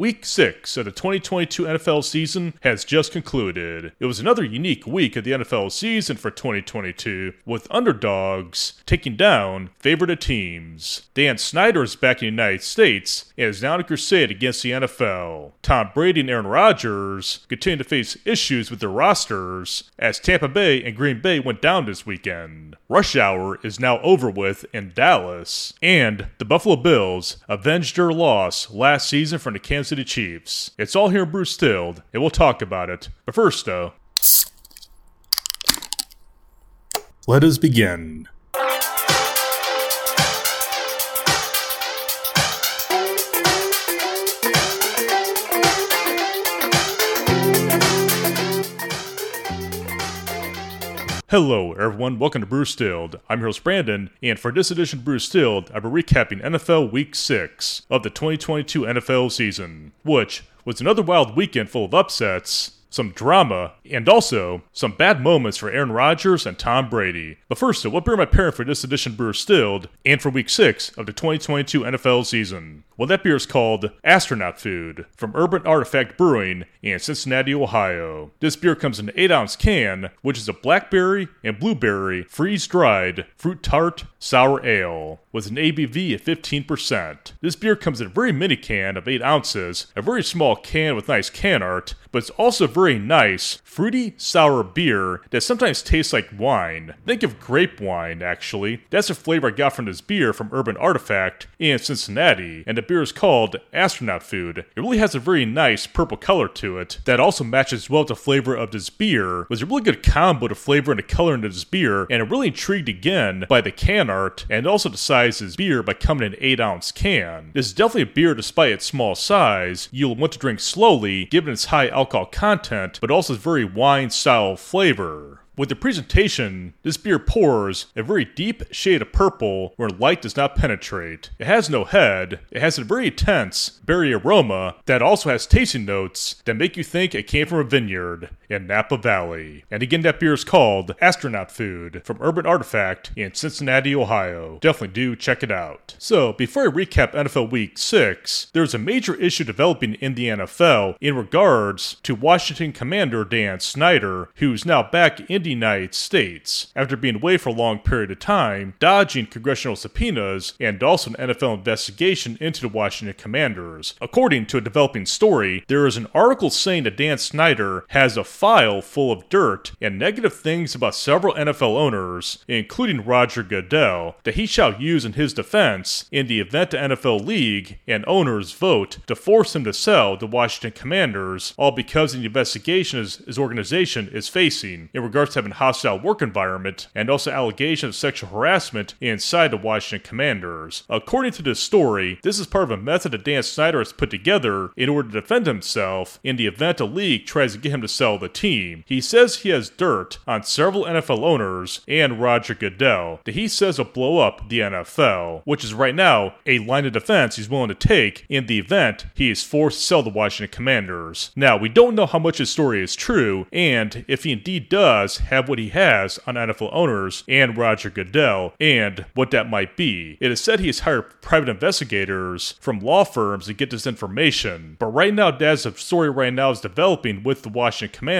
Week 6 of the 2022 NFL season has just concluded. It was another unique week of the NFL season for 2022, with underdogs taking down favored teams. Dan Snyder is back in the United States and is now in a crusade against the NFL. Tom Brady and Aaron Rodgers continue to face issues with their rosters as Tampa Bay and Green Bay went down this weekend. Rush hour is now over with in Dallas, and the Buffalo Bills avenged their loss last season from the Kansas City Chiefs. It's all here Brew Stilled, and we'll talk about it. But first, though, let us begin. Hello, everyone. Welcome to Brew Stilled. I'm your host, Brandon, and for this edition of Brew Stilled, I'll be recapping NFL Week 6 of the 2022 NFL season, which was another wild weekend full of upsets, some drama, and also some bad moments for Aaron Rodgers and Tom Brady. But first, uh, what beer am I pairing for this edition of Brew Stilled and for week 6 of the 2022 NFL season? Well, that beer is called Astronaut Food from Urban Artifact Brewing in Cincinnati, Ohio. This beer comes in an 8 ounce can, which is a blackberry and blueberry freeze dried fruit tart sour ale with an ABV of 15%. This beer comes in a very mini can of 8 ounces, a very small can with nice can art, but it's also very nice, fruity, sour beer that sometimes tastes like wine. Think of grape wine, actually. That's the flavor I got from this beer from Urban Artifact in Cincinnati, and the beer is called Astronaut Food. It really has a very nice purple color to it that also matches well with the flavor of this beer. It was a really good combo to flavor and the color into this beer, and I'm really intrigued again by the can art and also the size of this beer by coming in an 8 ounce can. This is definitely a beer despite its small size. You'll want to drink slowly given its high alcohol content, but also its very wine style flavor. With the presentation, this beer pours a very deep shade of purple where light does not penetrate. It has no head, it has a very intense berry aroma that also has tasting notes that make you think it came from a vineyard in Napa Valley. And again, that beer is called Astronaut Food from Urban Artifact in Cincinnati, Ohio. Definitely do check it out. So, before I recap NFL Week 6, there's a major issue developing in the NFL in regards to Washington Commander Dan Snyder, who's now back in the United States after being away for a long period of time, dodging congressional subpoenas and also an NFL investigation into the Washington Commanders. According to a developing story, there is an article saying that Dan Snyder has a file full of dirt and negative things about several NFL owners, including Roger Goodell, that he shall use in his defense in the event the NFL League and owners vote to force him to sell the Washington Commanders, all because of the investigation his, organization is facing in regards to having a hostile work environment and also allegations of sexual harassment inside the Washington Commanders. According to this story, this is part of a method that Dan Snyder has put together in order to defend himself in the event a league tries to get him to sell the team. He says he has dirt on several NFL owners and Roger Goodell that he says will blow up the NFL, which is right now a line of defense he's willing to take in the event he is forced to sell the Washington Commanders. Now, we don't know how much his story is true, and if he indeed does have what he has on NFL owners and Roger Goodell and what that might be. It is said he has hired private investigators from law firms to get this information, but right now, as the story right now is developing with the Washington Commanders,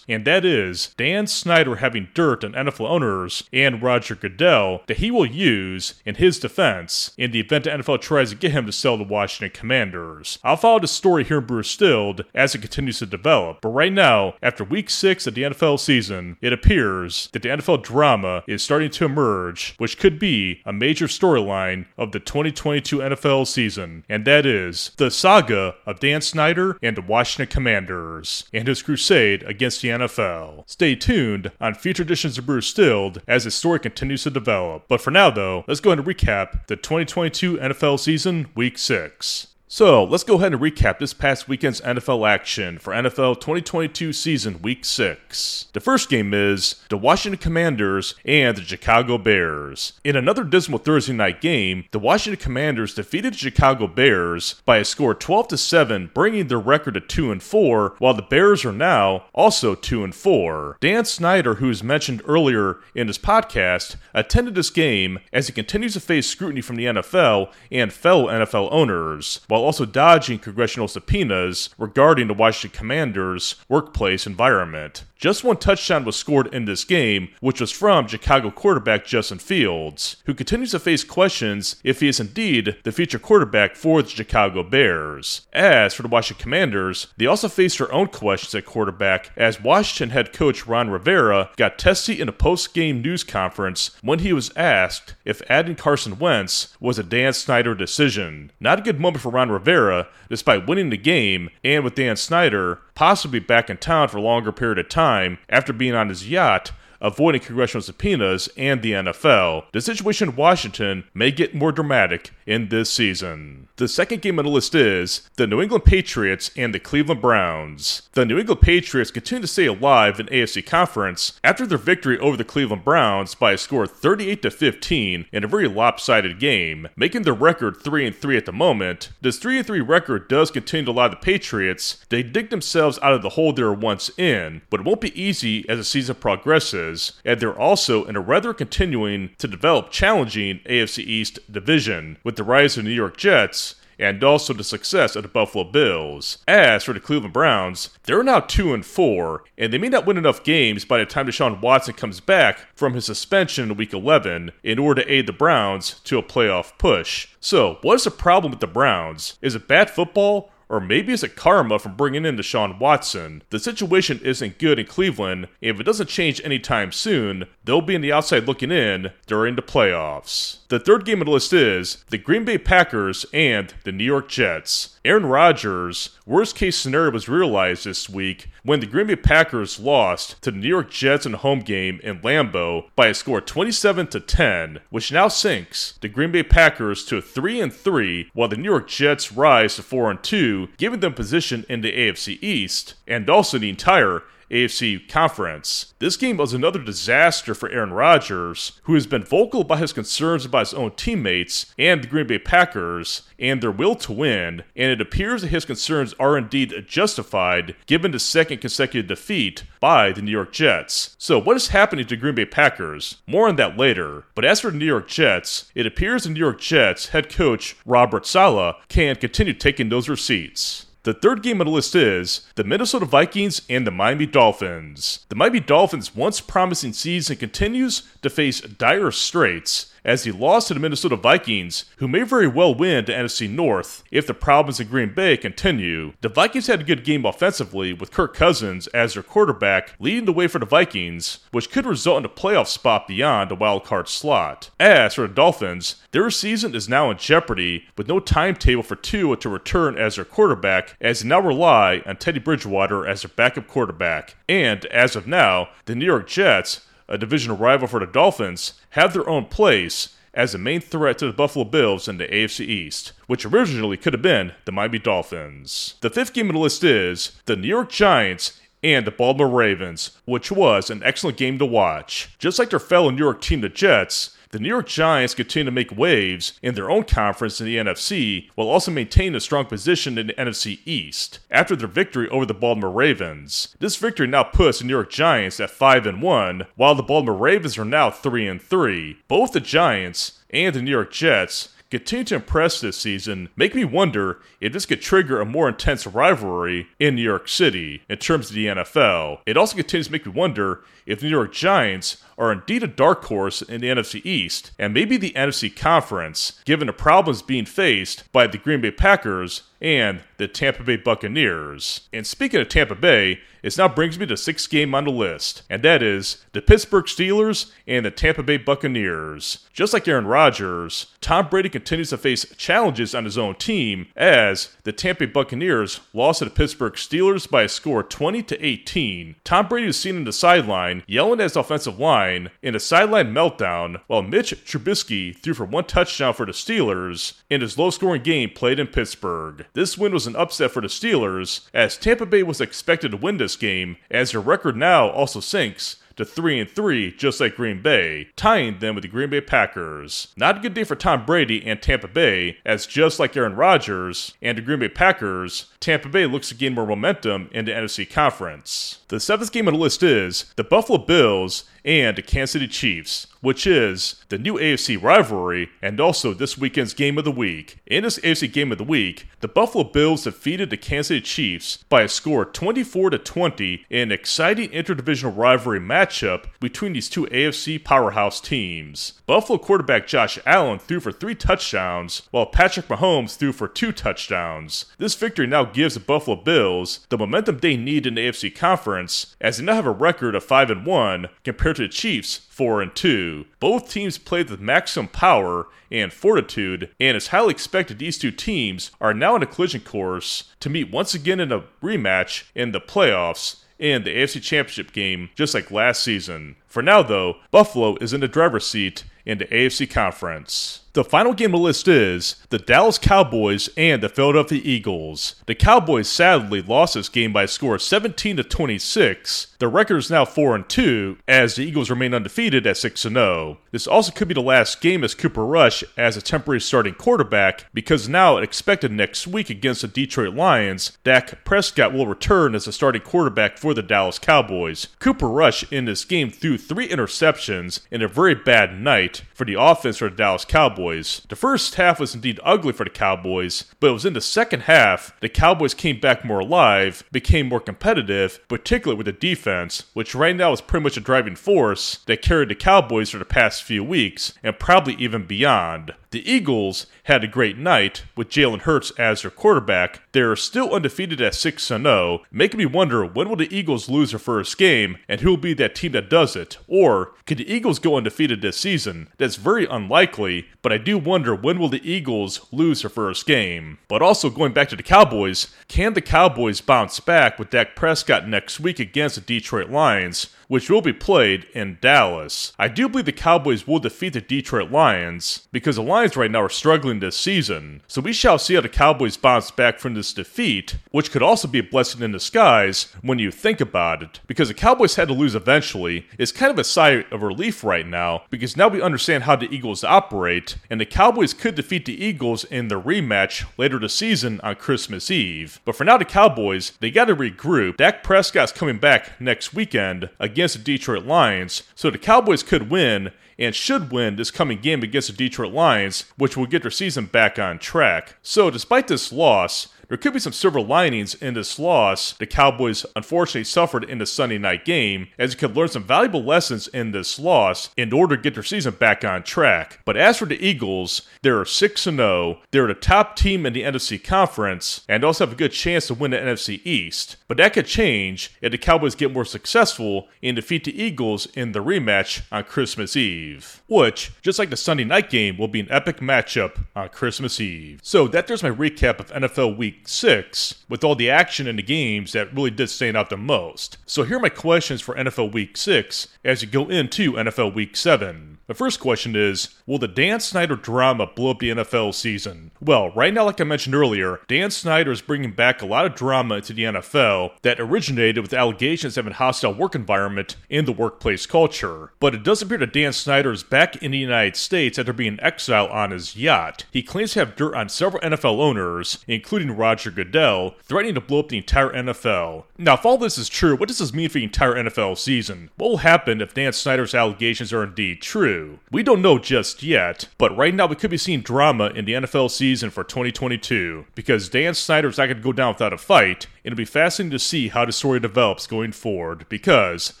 and that is Dan Snyder having dirt on NFL owners and Roger Goodell that he will use in his defense in the event the NFL tries to get him to sell the Washington Commanders. I'll follow the story here in Brew Stilled as it continues to develop, but right now, after week six of the NFL season, it appears that the NFL drama is starting to emerge, which could be a major storyline of the 2022 NFL season, and that is the saga of Dan Snyder and the Washington Commanders and his crusade against the NFL. Stay tuned on future editions of Brew Stilled as the story continues to develop. But for now, though, let's go ahead and recap the 2022 NFL season, Week 6. So let's go ahead and recap this past weekend's NFL action for NFL 2022 season week 6. The first game is the Washington Commanders and the Chicago Bears. In another dismal Thursday night game, the Washington Commanders defeated the Chicago Bears by a score 12 to 7, bringing their record to 2 and 4, while the Bears are now also 2 and 4. Dan Snyder, who was mentioned earlier in this podcast, attended this game as he continues to face scrutiny from the NFL and fellow NFL owners. While while also dodging congressional subpoenas regarding the Washington Commanders' workplace environment. Just one touchdown was scored in this game, which was from Chicago quarterback Justin Fields, who continues to face questions if he is indeed the future quarterback for the Chicago Bears. As for the Washington Commanders, they also faced their own questions at quarterback as Washington head coach Ron Rivera got testy in a post game news conference when he was asked if adding Carson Wentz was a Dan Snyder decision. Not a good moment for Ron Rivera, despite winning the game, and with Dan Snyder possibly back in town for a longer period of time after being on his yacht avoiding congressional subpoenas and the NFL, the situation in Washington may get more dramatic in this season. The second game on the list is the New England Patriots and the Cleveland Browns. The New England Patriots continue to stay alive in AFC Conference after their victory over the Cleveland Browns by a score of 38 to 15 in a very lopsided game, making their record 3 and 3 at the moment. This 3 and 3 record does continue to allow the Patriots they dig themselves out of the hole they were once in, but it won't be easy as the season progresses and they're also in a rather continuing to develop challenging AFC East division, with the rise of New York Jets and also the success of the Buffalo Bills. As for the Cleveland Browns, they're now 2 and 4, and they may not win enough games by the time Deshaun Watson comes back from his suspension in week 11 in order to aid the Browns to a playoff push. So, what is the problem with the Browns? Is it bad football? Or maybe it's a karma from bringing in Deshaun Watson. The situation isn't good in Cleveland, and if it doesn't change anytime soon, they'll be in the outside looking in during the playoffs. The third game on the list is the Green Bay Packers and the New York Jets. Aaron Rodgers' worst case scenario was realized this week when the Green Bay Packers lost to the New York Jets in a home game in Lambeau by a score 27 to 10, which now sinks the Green Bay Packers to 3 and 3 while the New York Jets rise to 4 and 2, giving them position in the AFC East and also the entire AFC conference. This game was another disaster for Aaron Rodgers, who has been vocal about his concerns about his own teammates and the Green Bay Packers and their will to win, and it appears that his concerns are indeed justified given the second consecutive defeat by the New York Jets. So, what is happening to Green Bay Packers? More on that later. But as for the New York Jets, it appears the New York Jets head coach Robert Saleh can continue taking those receipts. The third game on the list is the Minnesota Vikings and the Miami Dolphins. The Miami Dolphins' once promising season continues to face dire straits as he lost to the Minnesota Vikings, who may very well win the NFC North if the problems in Green Bay continue. The Vikings had a good game offensively with Kirk Cousins as their quarterback leading the way for the Vikings, which could result in a playoff spot beyond the wildcard slot. As for the Dolphins, their season is now in jeopardy with no timetable for Tua to return as their quarterback as they now rely on Teddy Bridgewater as their backup quarterback. And as of now, the New York Jets a division rival for the Dolphins, have their own place as the main threat to the Buffalo Bills in the AFC East, which originally could have been the Miami Dolphins. The fifth game on the list is the New York Giants and the Baltimore Ravens, which was an excellent game to watch. Just like their fellow New York team, the Jets, the New York Giants continue to make waves in their own conference in the NFC while also maintaining a strong position in the NFC East after their victory over the Baltimore Ravens. This victory now puts the New York Giants at 5 and 1 while the Baltimore Ravens are now 3 and 3. Both the Giants and the New York Jets continue to impress this season make me wonder if this could trigger a more intense rivalry in New York City in terms of the NFL. It also continues to make me wonder if the New York Giants are indeed a dark horse in the NFC East and maybe the NFC Conference, given the problems being faced by the Green Bay Packers and the Tampa Bay Buccaneers. And speaking of Tampa Bay, it now brings me to sixth game on the list, and that is the Pittsburgh Steelers and the Tampa Bay Buccaneers. Just like Aaron Rodgers, Tom Brady continues to face challenges on his own team as the Tampa Bay Buccaneers lost to the Pittsburgh Steelers by a score 20 to 18. Tom Brady was seen on the sideline yelling at his offensive line in a sideline meltdown while Mitch Trubisky threw for one touchdown for the Steelers in his low-scoring game played in Pittsburgh. This win was an upset for the Steelers, as Tampa Bay was expected to win this game, as their record now also sinks to 3 and 3 just like Green Bay, tying them with the Green Bay Packers. Not a good day for Tom Brady and Tampa Bay, as just like Aaron Rodgers and the Green Bay Packers, Tampa Bay looks to gain more momentum in the NFC Conference. The seventh game on the list is the Buffalo Bills and the Kansas City Chiefs, which is the new AFC rivalry and also this weekend's game of the week. In this AFC game of the week, the Buffalo Bills defeated the Kansas City Chiefs by a score 24 to 20 in an exciting interdivisional rivalry matchup between these two AFC powerhouse teams. Buffalo quarterback Josh Allen threw for 3 touchdowns while Patrick Mahomes threw for 2 touchdowns. This victory now gives the Buffalo Bills the momentum they need in the AFC conference as they now have a record of 5 and 1 compared to the Chiefs 4 and 2. Both teams played with maximum power and fortitude, and it's highly expected these two teams are now in a collision course to meet once again in a rematch in the playoffs in the AFC Championship game, just like last season. For now, though, Buffalo is in the driver's seat in the AFC Conference. The final game on the list is the Dallas Cowboys and the Philadelphia Eagles. The Cowboys sadly lost this game by a score of 17 to 26. The record is now 4 and 2 as the Eagles remain undefeated at 6 and 0. This also could be the last game as Cooper Rush as a temporary starting quarterback because now expected next week against the Detroit Lions, Dak Prescott will return as a starting quarterback for the Dallas Cowboys. Cooper Rush in this game threw 3 interceptions in a very bad night for the offense for the Dallas Cowboys Cowboys. The first half was indeed ugly for the Cowboys, but it was in the second half the Cowboys came back more alive, became more competitive, particularly with the defense, which right now is pretty much a driving force that carried the Cowboys for the past few weeks and probably even beyond. The Eagles had a great night with Jalen Hurts as their quarterback. They're still undefeated at 6 0, making me wonder when will the Eagles lose their first game and who will be that team that does it? Or could the Eagles go undefeated this season? That's very unlikely, but I do wonder when will the Eagles lose their first game. But also going back to the Cowboys, can the Cowboys bounce back with Dak Prescott next week against the Detroit Lions? Which will be played in Dallas. I do believe the Cowboys will defeat the Detroit Lions because the Lions right now are struggling this season. So we shall see how the Cowboys bounce back from this defeat, which could also be a blessing in disguise when you think about it. Because the Cowboys had to lose eventually is kind of a sigh of relief right now because now we understand how the Eagles operate, and the Cowboys could defeat the Eagles in the rematch later this season on Christmas Eve. But for now, the Cowboys, they got to regroup. Dak Prescott's coming back next weekend again against the Detroit Lions, so the Cowboys could win and should win this coming game against the Detroit Lions, which will get their season back on track. So, despite this loss, there could be some silver linings in this loss the Cowboys unfortunately suffered in the Sunday night game, as you could learn some valuable lessons in this loss in order to get their season back on track. But as for the Eagles, they're 6 0, they're the top team in the NFC Conference, and also have a good chance to win the NFC East. But that could change if the Cowboys get more successful and defeat the Eagles in the rematch on Christmas Eve, which, just like the Sunday night game, will be an epic matchup on Christmas Eve. So that there's my recap of NFL Week 6 with all the action in the games that really did stand out the most. So here are my questions for NFL Week 6 as you go into NFL Week 7. The first question is Will the Dan Snyder drama blow up the NFL season? Well, right now, like I mentioned earlier, Dan Snyder is bringing back a lot of drama into the NFL that originated with allegations of a hostile work environment in the workplace culture. But it does appear that Dan Snyder is back in the United States after being exiled on his yacht. He claims to have dirt on several NFL owners, including Roger Goodell, threatening to blow up the entire NFL. Now, if all this is true, what does this mean for the entire NFL season? What will happen if Dan Snyder's allegations are indeed true? We don't know just yet, but right now we could be seeing drama in the NFL season for 2022 because Dan Snyder's not going to go down without a fight. And it'll be fascinating to see how the story develops going forward because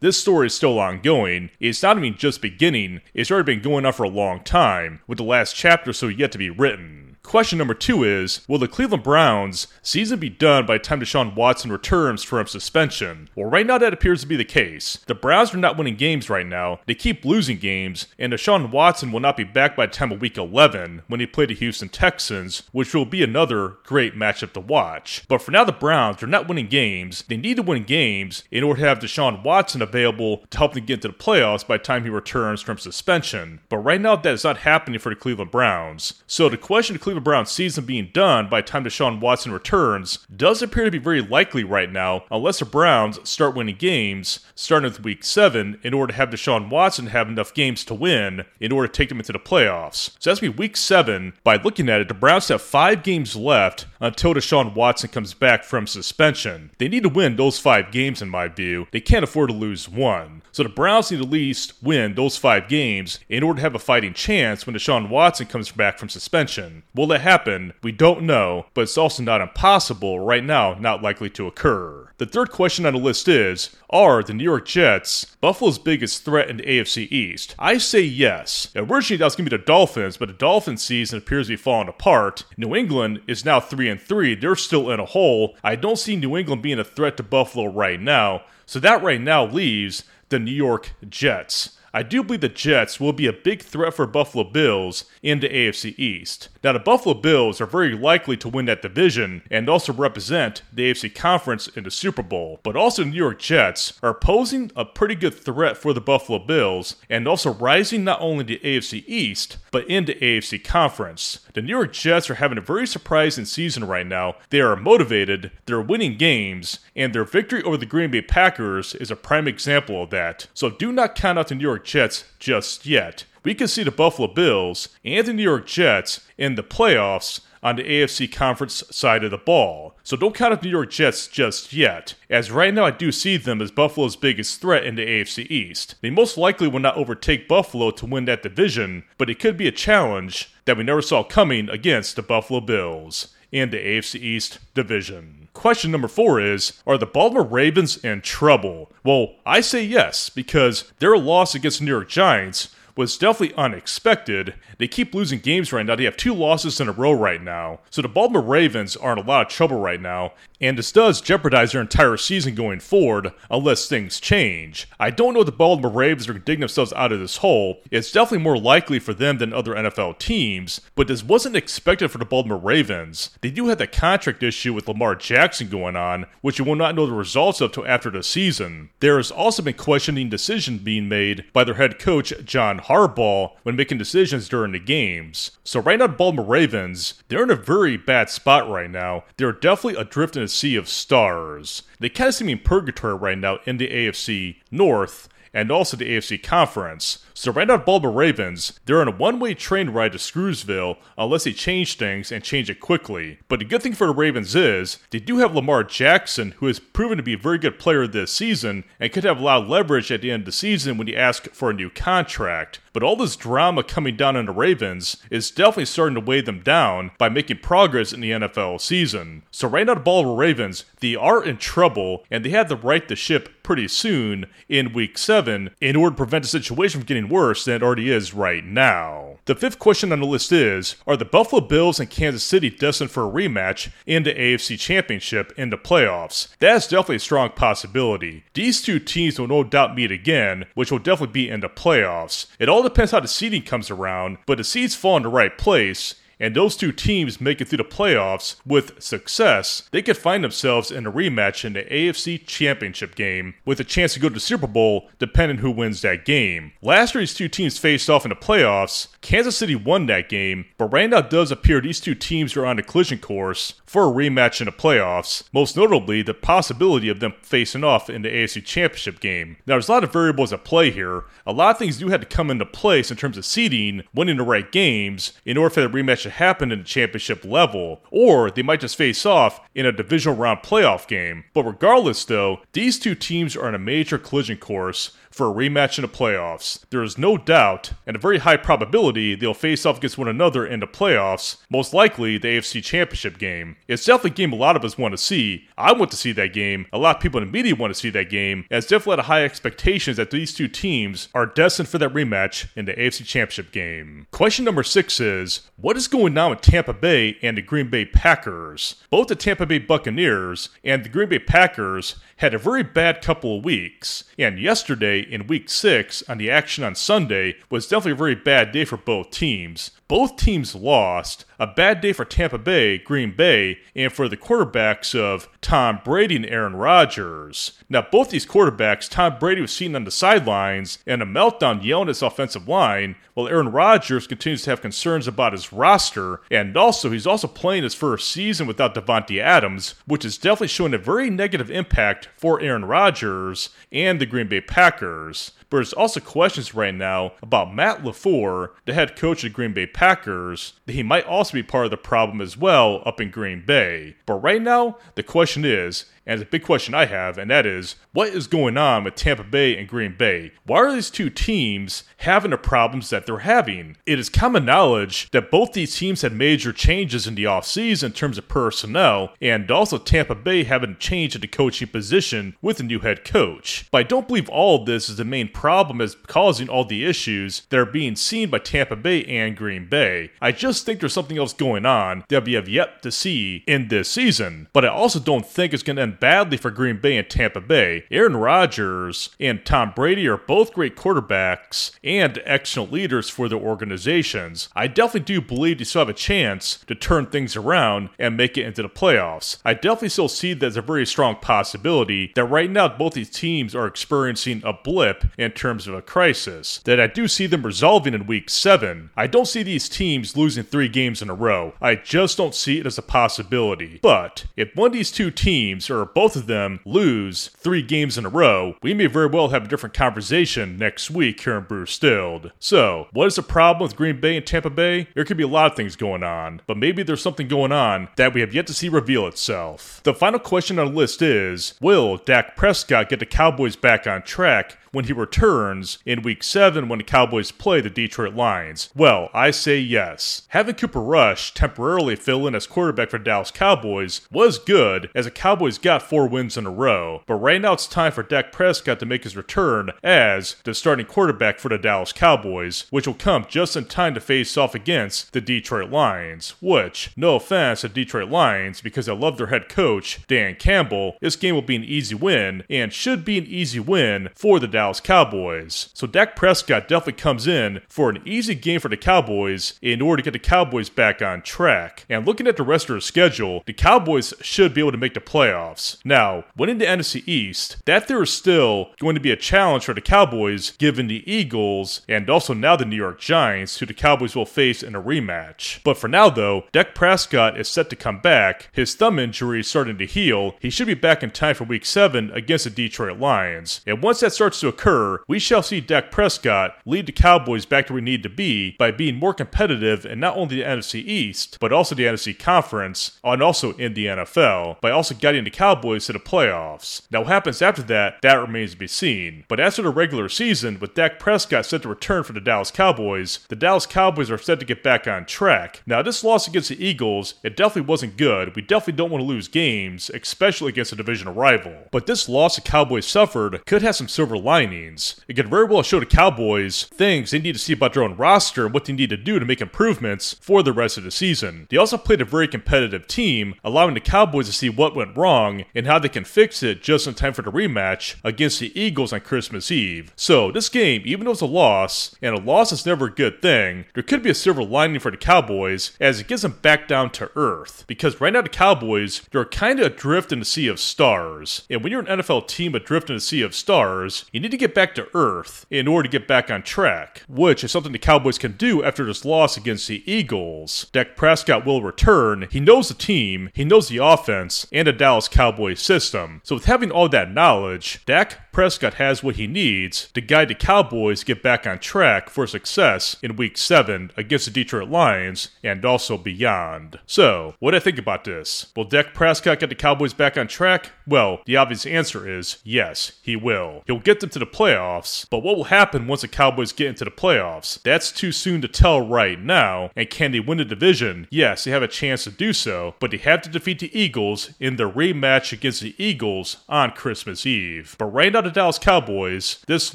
this story is still ongoing. It's not even just beginning, it's already been going on for a long time, with the last chapter so yet to be written. Question number two is Will the Cleveland Browns season be done by the time Deshaun Watson returns from suspension? Well, right now that appears to be the case. The Browns are not winning games right now, they keep losing games, and Deshaun Watson will not be back by the time of week 11 when he play the Houston Texans, which will be another great matchup to watch. But for now, the Browns are not winning games. They need to win games in order to have Deshaun Watson available to help them get into the playoffs by the time he returns from suspension. But right now, that is not happening for the Cleveland Browns. So the question to Cleveland the Browns season being done by the time Deshaun Watson returns does appear to be very likely right now, unless the Browns start winning games starting with week 7 in order to have Deshaun Watson have enough games to win in order to take them into the playoffs. So that's be week 7. By looking at it, the Browns have 5 games left until Deshaun Watson comes back from suspension. They need to win those 5 games in my view. They can't afford to lose one. So the Browns need to at least win those 5 games in order to have a fighting chance when Deshaun Watson comes back from suspension. Will that happen? We don't know, but it's also not impossible right now, not likely to occur. The third question on the list is Are the New York Jets Buffalo's biggest threat in the AFC East? I say yes. Originally, that was going to be the Dolphins, but the Dolphins season appears to be falling apart. New England is now 3 and 3. They're still in a hole. I don't see New England being a threat to Buffalo right now. So that right now leaves the New York Jets. I do believe the Jets will be a big threat for Buffalo Bills in the AFC East. Now, the Buffalo Bills are very likely to win that division and also represent the AFC Conference in the Super Bowl, but also the New York Jets are posing a pretty good threat for the Buffalo Bills and also rising not only the AFC East, but in the AFC Conference. The New York Jets are having a very surprising season right now. They are motivated, they're winning games, and their victory over the Green Bay Packers is a prime example of that. So do not count out the New York Jets just yet. We can see the Buffalo Bills and the New York Jets in the playoffs on the AFC conference side of the ball. So don't count out the New York Jets just yet, as right now I do see them as Buffalo's biggest threat in the AFC East. They most likely will not overtake Buffalo to win that division, but it could be a challenge that we never saw coming against the Buffalo Bills and the AFC East division. Question number four is Are the Baltimore Ravens in trouble? Well, I say yes, because their loss against the New York Giants was definitely unexpected. They keep losing games right now. They have two losses in a row right now. So the Baltimore Ravens are in a lot of trouble right now, and this does jeopardize their entire season going forward unless things change. I don't know if the Baltimore Ravens are digging themselves out of this hole. It's definitely more likely for them than other NFL teams, but this wasn't expected for the Baltimore Ravens. They do have the contract issue with Lamar Jackson going on, which you will not know the results of till after the season. There has also been questioning decisions being made by their head coach, John Harbaugh, when making decisions during the games. So right now, the Baltimore Ravens, they're in a very bad spot right now. They're definitely adrift in a sea of stars. They kind of seem in purgatory right now in the AFC North and also the AFC Conference. So right now, Baltimore Ravens, they're on a one-way train ride to Screwsville unless they change things and change it quickly. But the good thing for the Ravens is they do have Lamar Jackson, who has proven to be a very good player this season and could have a lot of leverage at the end of the season when you ask for a new contract. But all this drama coming down on the Ravens is definitely starting to weigh them down by making progress in the NFL season. So right now, the Baltimore Ravens, they are in trouble and they have to right the ship pretty soon in week 7 in order to prevent the situation from getting worse than it already is right now. The fifth question on the list is Are the Buffalo Bills and Kansas City destined for a rematch in the AFC Championship in the playoffs? That is definitely a strong possibility. These two teams will no doubt meet again, which will definitely be in the playoffs. It all depends how the seeding comes around, but the seeds fall in the right place and those two teams make it through the playoffs with success, they could find themselves in a rematch in the AFC Championship game with a chance to go to the Super Bowl depending who wins that game. Last year, these two teams faced off in the playoffs. Kansas City won that game, but right now it does appear these two teams are on a collision course for a rematch in the playoffs, most notably the possibility of them facing off in the AFC Championship game. Now, there's a lot of variables at play here. A lot of things do have to come into place in terms of seeding, winning the right games, in order for the rematch happen in the championship level, or they might just face off in a divisional round playoff game. But regardless, though, these two teams are on a major collision course for a rematch in the playoffs. There is no doubt, and a very high probability, they'll face off against one another in the playoffs, most likely the AFC Championship game. It's definitely a game a lot of us want to see. I want to see that game. A lot of people in the media want to see that game, and it's definitely had high expectations that these two teams are destined for that rematch in the AFC Championship game. Question number six is What is going on with Tampa Bay and the Green Bay Packers? Both the Tampa Bay Buccaneers and the Green Bay Packers had a very bad couple of weeks, and yesterday in week six on the action on Sunday was definitely a very bad day for both teams. Both teams lost. A bad day for Tampa Bay, Green Bay, and for the quarterbacks of Tom Brady and Aaron Rodgers. Now, both these quarterbacks, Tom Brady was seen on the sidelines and a meltdown yelling at his offensive line, while Aaron Rodgers continues to have concerns about his roster, and also he's also playing his first season without Davante Adams, which is definitely showing a very negative impact for Aaron Rodgers and the Green Bay Packers. But there's also questions right now about Matt LaFleur, the head coach of Green Bay Packers, he might also be part of the problem as well up in Green Bay. But right now, the question is and the big question I have, and that is, what is going on with Tampa Bay and Green Bay? Why are these two teams having the problems that they're having? It is common knowledge that both these teams had major changes in the offseason in terms of personnel, and also Tampa Bay having changed in the coaching position with a new head coach. But I don't believe all of this is the main problem as causing all the issues that are being seen by Tampa Bay and Green Bay. I just think there's something else going on that we have yet to see in this season. But I also don't think it's going to end badly for Green Bay and Tampa Bay. Aaron Rodgers and Tom Brady are both great quarterbacks and excellent leaders for their organizations. I definitely do believe they still have a chance to turn things around and make it into the playoffs. I definitely still see that as a very strong possibility that right now both these teams are experiencing a blip in terms of a crisis. That I do see them resolving in week 7. I don't see these teams losing 3 games in a row. I just don't see it as a possibility. But if one of these two teams or both of them lose three games in a row, we may very well have a different conversation next week here in Brew Stilled. So, what is the problem with Green Bay and Tampa Bay? There could be a lot of things going on, but maybe there's something going on that we have yet to see reveal itself. The final question on the list is Will Dak Prescott get the Cowboys back on track when he returns in week 7 when the Cowboys play the Detroit Lions? Well, I say yes. Having Cooper Rush temporarily fill in as quarterback for Dallas Cowboys was good as the Cowboys got four wins in a row, but right now it's time for Dak Prescott to make his return as the starting quarterback for the Dallas Cowboys, which will come just in time to face off against the Detroit Lions, which, no offense to Detroit Lions because I love their head coach, Dan Campbell, this game will be an easy win and should be an easy win for the Dallas Cowboys. So Dak Prescott definitely comes in for an easy game for the Cowboys in order to get the Cowboys back on track. And looking at the rest of their schedule, the Cowboys should be able to make the playoffs. Now, winning the NFC East, that there is still going to be a challenge for the Cowboys given the Eagles and also now the New York Giants, who the Cowboys will face in a rematch. But for now, though, Dak Prescott is set to come back. His thumb injury is starting to heal. He should be back in time for Week 7 against the Detroit Lions. And once that starts to occur, we shall see Dak Prescott lead the Cowboys back to where we need to be by being more competitive in not only the NFC East, but also the NFC Conference, and also in the NFL, by also guiding the Cowboys to the playoffs. Now, what happens after that, that remains to be seen. But for the regular season, with Dak Prescott set to return for the Dallas Cowboys, the Dallas Cowboys are set to get back on track. Now, this loss against the Eagles, it definitely wasn't good. We definitely don't want to lose games, especially against a divisional rival. But this loss the Cowboys suffered could have some silver linings it could very well show the Cowboys things they need to see about their own roster and what they need to do to make improvements for the rest of the season. They also played a very competitive team, allowing the Cowboys to see what went wrong and how they can fix it just in time for the rematch against the Eagles on Christmas Eve. So, this game, even though it's a loss, and a loss is never a good thing, there could be a silver lining for the Cowboys as it gets them back down to earth. Because right now, the Cowboys, they're kind of adrift in the sea of stars. And when you're an NFL team adrift in a sea of stars, you need to get back to earth in order to get back on track, which is something the Cowboys can do after this loss against the Eagles. Dak Prescott will return. He knows the team, he knows the offense, and the Dallas Cowboys system. So, with having all that knowledge, Dak Prescott has what he needs to guide the Cowboys get back on track for success in Week 7 against the Detroit Lions and also beyond. So, what do I think about this? Will Dak Prescott get the Cowboys back on track? Well, the obvious answer is yes, he will. He'll get them to the playoffs, but what will happen once the Cowboys get into the playoffs? That's too soon to tell right now. And can they win the division? Yes, they have a chance to do so, but they have to defeat the Eagles in their rematch against the Eagles on Christmas Eve. But right now, the Dallas Cowboys, this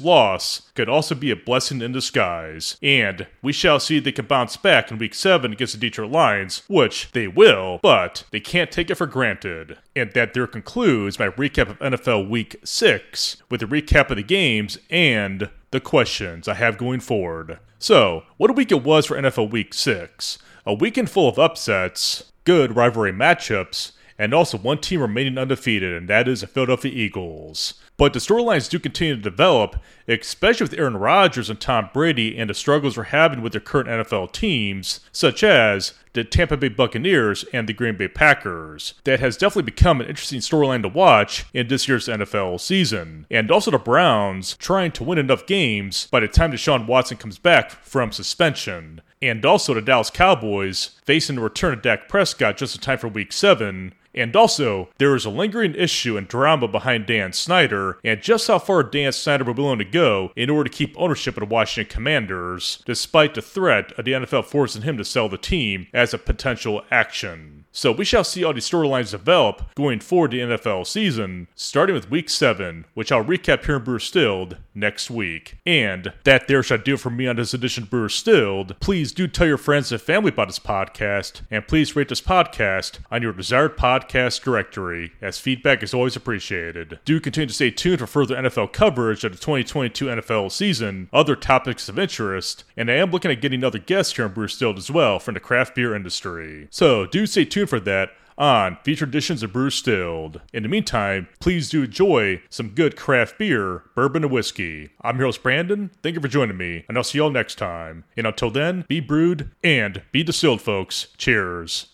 loss could also be a blessing in disguise. And we shall see they can bounce back in week 7 against the Detroit Lions, which they will, but they can't take it for granted. And that there concludes my recap of NFL Week 6 with a recap of the games and the questions I have going forward. So, what a week it was for NFL Week 6. A weekend full of upsets, good rivalry matchups, and also one team remaining undefeated, and that is the Philadelphia Eagles. But the storylines do continue to develop, especially with Aaron Rodgers and Tom Brady and the struggles we're having with their current NFL teams, such as the Tampa Bay Buccaneers and the Green Bay Packers. That has definitely become an interesting storyline to watch in this year's NFL season. And also the Browns trying to win enough games by the time Deshaun Watson comes back from suspension. And also the Dallas Cowboys facing the return of Dak Prescott just in time for week 7 and also, there is a lingering issue and drama behind Dan Snyder and just how far Dan Snyder will be willing to go in order to keep ownership of the Washington Commanders, despite the threat of the NFL forcing him to sell the team as a potential action. So we shall see all these storylines develop going forward the NFL season, starting with week 7, which I'll recap here in Brew Stilled next week. And that there shall do it for me on this edition of Brew Stilled. Please do tell your friends and family about this podcast, and please rate this podcast on your desired podcast directory, as feedback is always appreciated. Do continue to stay tuned for further NFL coverage of the 2022 NFL season, other topics of interest, and I am looking at getting other guests here on Brew Stilled as well from the craft beer industry. So do stay tuned for that on Feature Editions of Brew Stilled. In the meantime, please do enjoy some good craft beer, bourbon, and whiskey. I'm your host, Brandon. Thank you for joining me, and I'll see y'all next time. And until then, be brewed and be distilled, folks. Cheers.